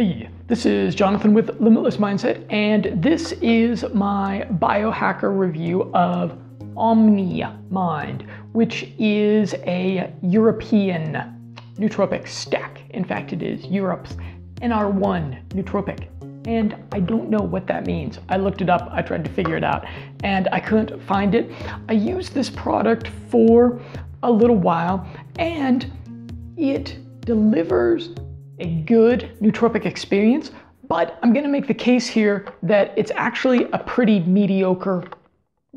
Hey, this is Jonathan with Limitless Mindset, and this is my biohacker review of Omni Mind, which is a European nootropic stack. In fact, it is Europe's NR1 nootropic. And I don't know what that means. I looked it up, I tried to figure it out, and I couldn't find it. I used this product for a little while, and it delivers a good nootropic experience, but I'm gonna make the case here that it's actually a pretty mediocre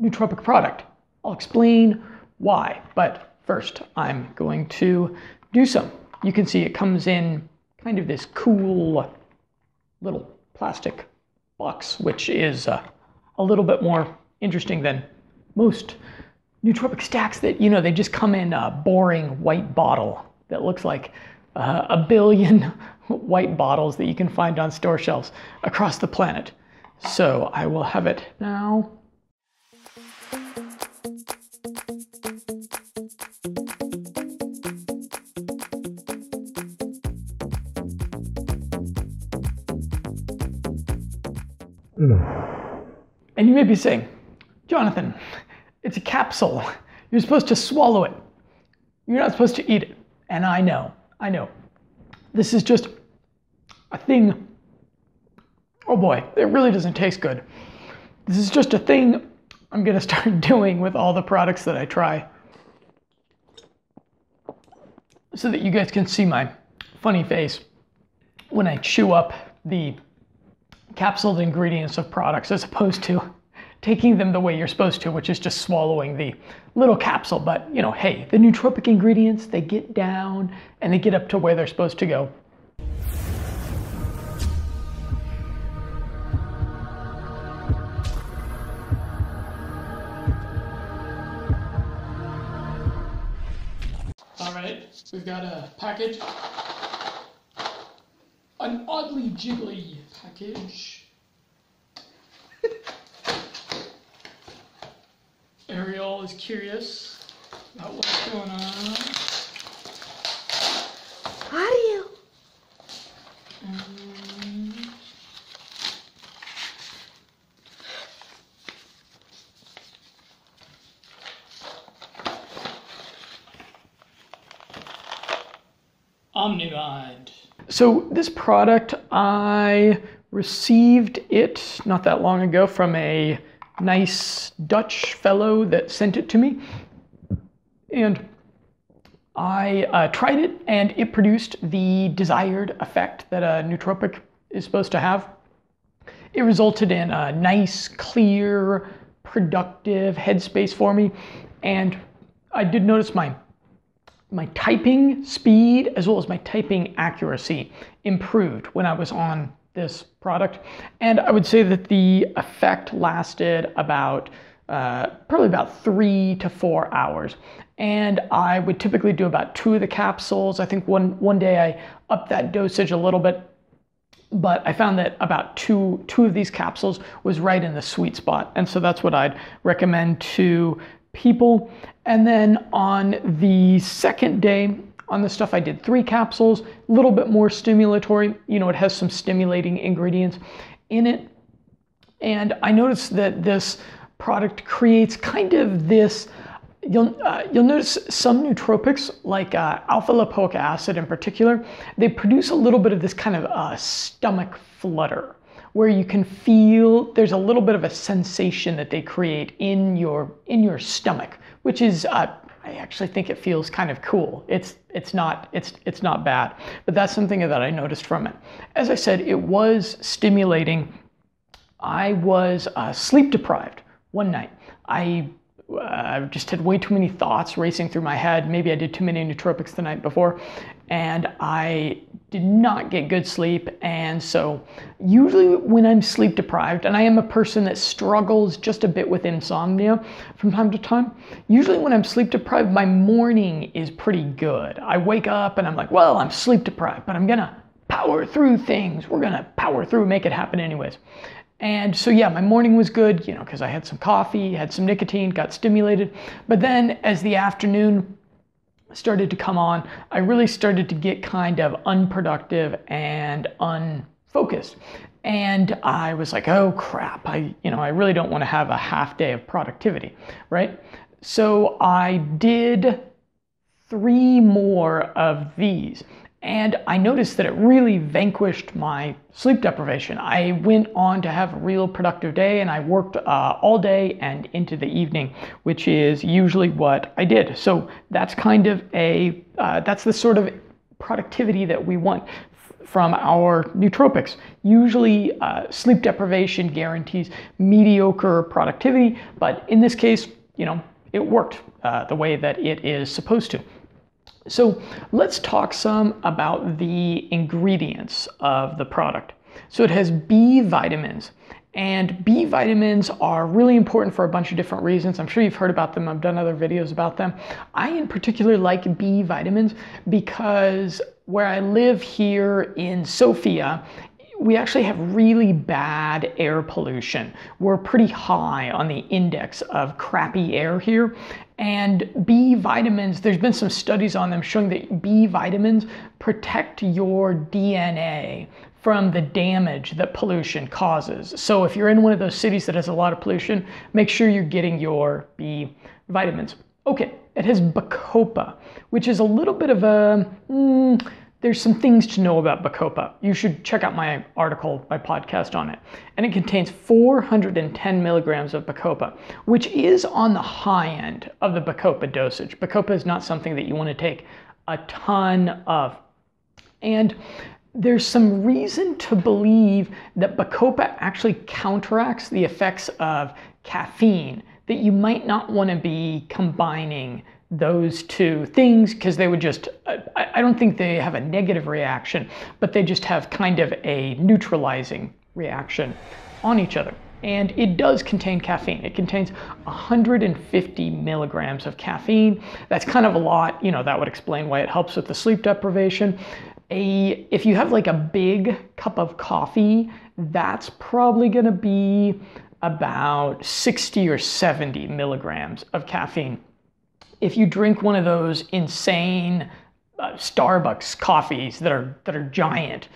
nootropic product. I'll explain why, but first I'm going to do some. You can see it comes in kind of this cool little plastic box, which is uh, a little bit more interesting than most nootropic stacks that, you know, they just come in a boring white bottle that looks like uh, a billion white bottles that you can find on store shelves across the planet. So I will have it now. And you may be saying, Jonathan, it's a capsule. You're supposed to swallow it. You're not supposed to eat it. And I know, I know. This is just a thing. Oh boy, it really doesn't taste good. This is just a thing I'm going to start doing with all the products that I try. So that you guys can see my funny face when I chew up the capsuled ingredients of products as opposed to taking them the way you're supposed to, which is just swallowing the little capsule. But, you know, hey, the nootropic ingredients, they get down and they get up to where they're supposed to go. All right, we've got a package. An oddly jiggly package. Ariel is curious about what's going on. How do? Um, OmniMind. So this product, I received it not that long ago from a nice Dutch fellow that sent it to me. And I uh, tried it and it produced the desired effect that a nootropic is supposed to have. It resulted in a nice, clear, productive headspace for me. And I did notice my my typing speed as well as my typing accuracy improved when I was on this product. And I would say that the effect lasted about uh, probably about three to four hours. And I would typically do about two of the capsules. I think one, one day I upped that dosage a little bit, but I found that about two, two of these capsules was right in the sweet spot. And so that's what I'd recommend to people. And then on the second day, on the stuff I did three capsules, a little bit more stimulatory. You know, it has some stimulating ingredients in it. And I noticed that this product creates kind of this. You'll, uh, you'll notice some nootropics, like uh, alpha lipoic acid in particular, they produce a little bit of this kind of uh, stomach flutter where you can feel there's a little bit of a sensation that they create in your in your stomach, which is uh, I actually think it feels kind of cool. It's it's not it's it's not bad, but that's something that I noticed from it. As I said, it was stimulating. I was uh, sleep deprived one night. I uh, just had way too many thoughts racing through my head. Maybe I did too many nootropics the night before, and I did not get good sleep. And so, usually, when I'm sleep deprived, and I am a person that struggles just a bit with insomnia from time to time, usually when I'm sleep deprived, my morning is pretty good. I wake up and I'm like, well, I'm sleep deprived, but I'm gonna power through things. We're gonna power through, make it happen anyways. And so, yeah, my morning was good, you know, because I had some coffee, had some nicotine, got stimulated. But then as the afternoon started to come on, I really started to get kind of unproductive and unfocused. And I was like, oh crap, I, you know, I really don't want to have a half day of productivity, right? So I did three more of these. And I noticed that it really vanquished my sleep deprivation. I went on to have a real productive day and I worked uh, all day and into the evening, which is usually what I did. So that's kind of a, uh, that's the sort of productivity that we want from our nootropics. Usually, uh, sleep deprivation guarantees mediocre productivity, but in this case, you know, it worked uh, the way that it is supposed to. So let's talk some about the ingredients of the product. So it has B vitamins. And B vitamins are really important for a bunch of different reasons. I'm sure you've heard about them. I've done other videos about them. I, in particular, like B vitamins because where I live here in Sofia, we actually have really bad air pollution. We're pretty high on the index of crappy air here. And B vitamins, there's been some studies on them showing that B vitamins protect your DNA from the damage that pollution causes. So if you're in one of those cities that has a lot of pollution, make sure you're getting your B vitamins. Okay, it has Bacopa, which is a little bit of a, mm, there's some things to know about Bacopa. You should check out my article, my podcast on it. And it contains 410 milligrams of Bacopa, which is on the high end of the Bacopa dosage. Bacopa is not something that you want to take a ton of. And there's some reason to believe that Bacopa actually counteracts the effects of caffeine that you might not want to be combining those two things because they would just, I, I, don't think they have a negative reaction, but they just have kind of a neutralizing reaction on each other. And it does contain caffeine. It contains 150 milligrams of caffeine. That's kind of a lot. You know, that would explain why it helps with the sleep deprivation. A, if you have like a big cup of coffee, that's probably going to be about 60 or 70 milligrams of caffeine if you drink one of those insane uh, Starbucks coffees that are that are giant,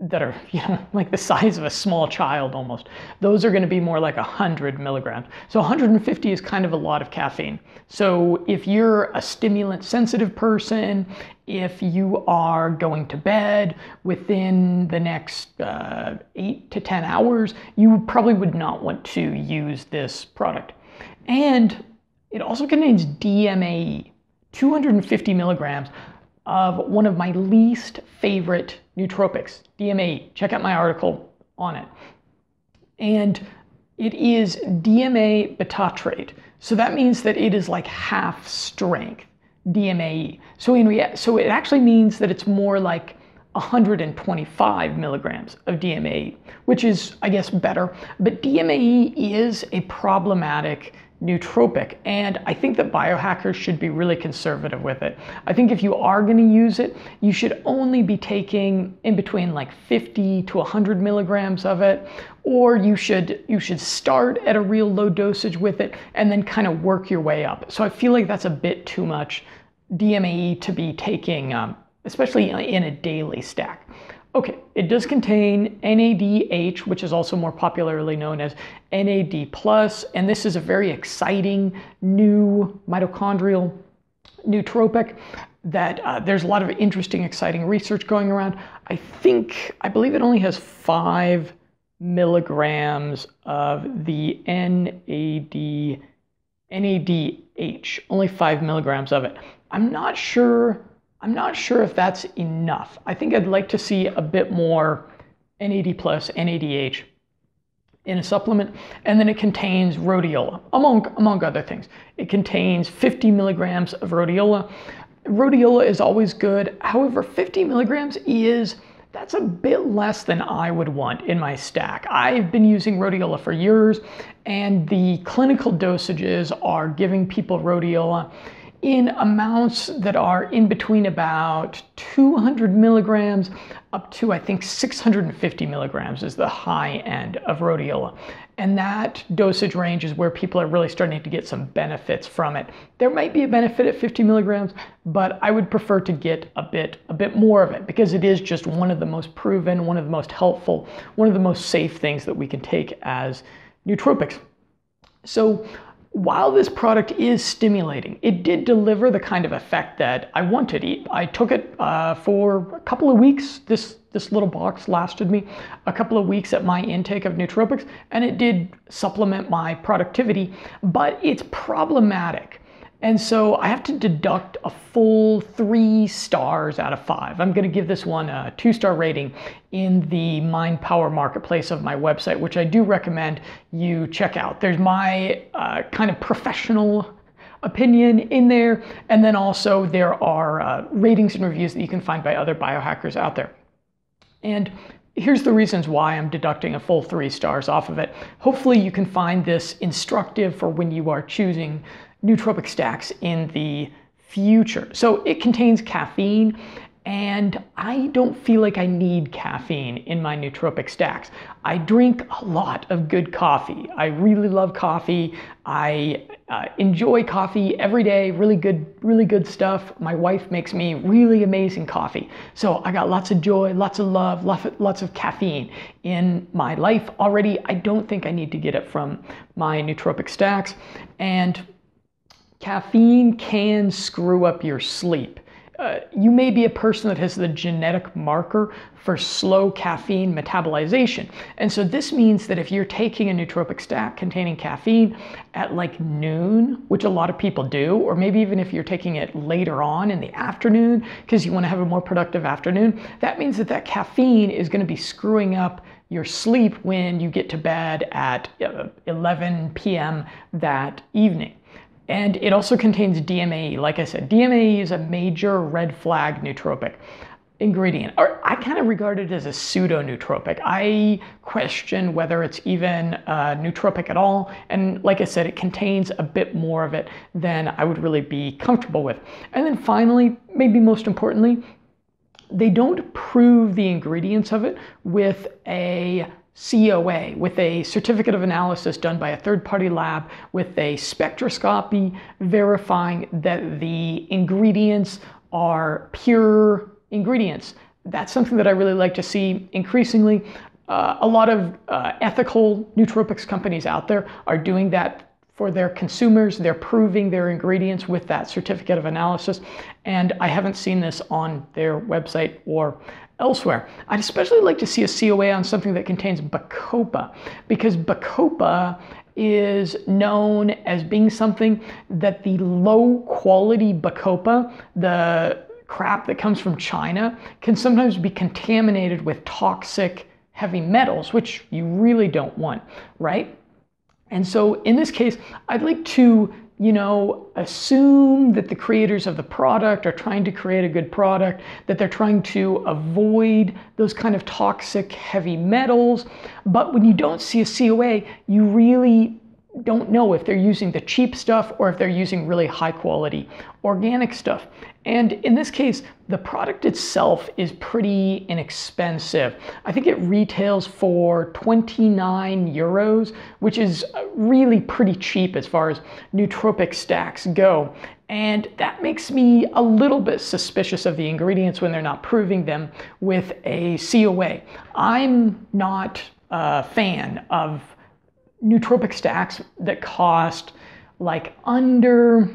that are you know like the size of a small child almost, those are going to be more like 100 milligrams. So 150 is kind of a lot of caffeine. So if you're a stimulant sensitive person, if you are going to bed within the next uh, eight to 10 hours, you probably would not want to use this product. And it also contains DMAE, 250 milligrams of one of my least favorite nootropics, DMAE. Check out my article on it. And it is DMA bitartrate. So that means that it is like half strength DMAE. So in rea- so it actually means that it's more like 125 milligrams of DMAE, which is, I guess, better. But DMAE is a problematic nootropic. And I think that biohackers should be really conservative with it. I think if you are going to use it, you should only be taking in between like 50 to 100 milligrams of it, or you should you should start at a real low dosage with it and then kind of work your way up. So I feel like that's a bit too much DMAE to be taking, um, especially in a daily stack. Okay, it does contain NADH, which is also more popularly known as NAD+, and this is a very exciting new mitochondrial nootropic that uh, there's a lot of interesting, exciting research going around. I think, I believe it only has five milligrams of the NAD, NADH, only five milligrams of it. I'm not sure I'm not sure if that's enough. I think I'd like to see a bit more NAD plus, NADH in a supplement. And then it contains rhodiola, among, among other things. It contains 50 milligrams of rhodiola. Rhodiola is always good. However, 50 milligrams is that's a bit less than I would want in my stack. I've been using rhodiola for years, and the clinical dosages are giving people rhodiola in amounts that are in between about 200 milligrams up to I think 650 milligrams is the high end of rhodiola. And that dosage range is where people are really starting to get some benefits from it. There might be a benefit at 50 milligrams, but I would prefer to get a bit, a bit more of it because it is just one of the most proven, one of the most helpful, one of the most safe things that we can take as nootropics. So while this product is stimulating, it did deliver the kind of effect that I wanted. I took it uh, for a couple of weeks. This this little box lasted me a couple of weeks at my intake of nootropics, and it did supplement my productivity, but it's problematic and so I have to deduct a full three stars out of five. I'm going to give this one a two star rating in the Mind Power Marketplace of my website, which I do recommend you check out. There's my uh, kind of professional opinion in there, and then also there are uh, ratings and reviews that you can find by other biohackers out there. And Here's the reasons why I'm deducting a full three stars off of it. Hopefully you can find this instructive for when you are choosing nootropic stacks in the future. So it contains caffeine and I don't feel like I need caffeine in my nootropic stacks. I drink a lot of good coffee. I really love coffee. I uh, enjoy coffee every day, really good, really good stuff. My wife makes me really amazing coffee. So I got lots of joy, lots of love, lots of caffeine in my life already. I don't think I need to get it from my nootropic stacks. And Caffeine can screw up your sleep. Uh, you may be a person that has the genetic marker for slow caffeine metabolization. And so this means that if you're taking a nootropic stack containing caffeine at like noon, which a lot of people do, or maybe even if you're taking it later on in the afternoon because you want to have a more productive afternoon, that means that that caffeine is going to be screwing up your sleep when you get to bed at uh, 11 p.m. that evening. And it also contains DMAE. Like I said, DMAE is a major red flag nootropic ingredient. Or I kind of regard it as a pseudo nootropic. I question whether it's even a nootropic at all. And like I said, it contains a bit more of it than I would really be comfortable with. And then finally, maybe most importantly, they don't prove the ingredients of it with a COA with a certificate of analysis done by a third party lab with a spectroscopy verifying that the ingredients are pure ingredients. That's something that I really like to see increasingly. Uh, a lot of uh, ethical nootropics companies out there are doing that for their consumers. They're proving their ingredients with that certificate of analysis. And I haven't seen this on their website or elsewhere. I'd especially like to see a COA on something that contains Bacopa because Bacopa is known as being something that the low quality Bacopa, the crap that comes from China, can sometimes be contaminated with toxic heavy metals, which you really don't want, right? And so in this case, I'd like to you know, assume that the creators of the product are trying to create a good product, that they're trying to avoid those kind of toxic heavy metals. But when you don't see a COA, you really don't know if they're using the cheap stuff or if they're using really high quality organic stuff. And in this case, the product itself is pretty inexpensive. I think it retails for 29 euros, which is really pretty cheap as far as nootropic stacks go. And that makes me a little bit suspicious of the ingredients when they're not proving them with a COA. I'm not a fan of nootropic stacks that cost like under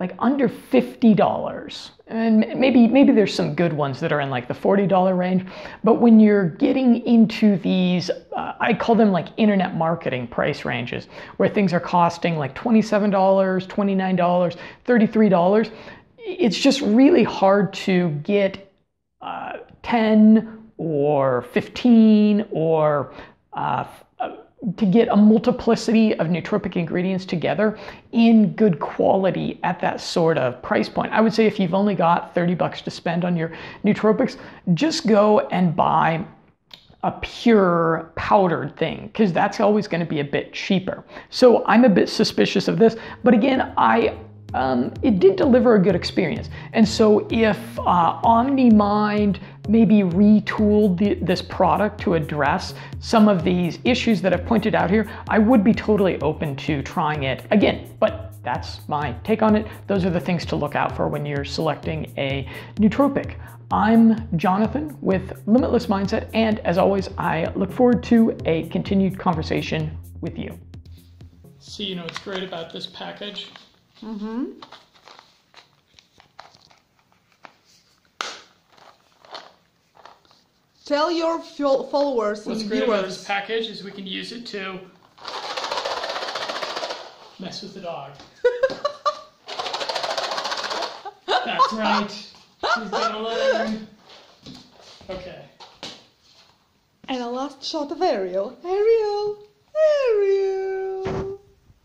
like under $50 and maybe maybe there's some good ones that are in like the $40 range. But when you're getting into these uh, i call them like internet marketing price ranges where things are costing like $27 $29 $33 it's just really hard to get uh, 10 or 15 or uh, to get a multiplicity of nootropic ingredients together in good quality at that sort of price point. I would say if you've only got 30 bucks to spend on your nootropics, just go and buy a pure powdered thing because that's always going to be a bit cheaper. So I'm a bit suspicious of this, but again, I um, it did deliver a good experience. And so if uh, OmniMind maybe retooled the, this product to address some of these issues that I've pointed out here, I would be totally open to trying it again. But that's my take on it. Those are the things to look out for when you're selecting a nootropic. I'm Jonathan with Limitless Mindset, and as always, I look forward to a continued conversation with you. See, you know what's great about this package? Mm-hmm. Tell your followers What's and great viewers. about this package is we can use it to mess with the dog. That's right. He's gonna learn. Okay. And a last shot of Ariel. Ariel! Ariel!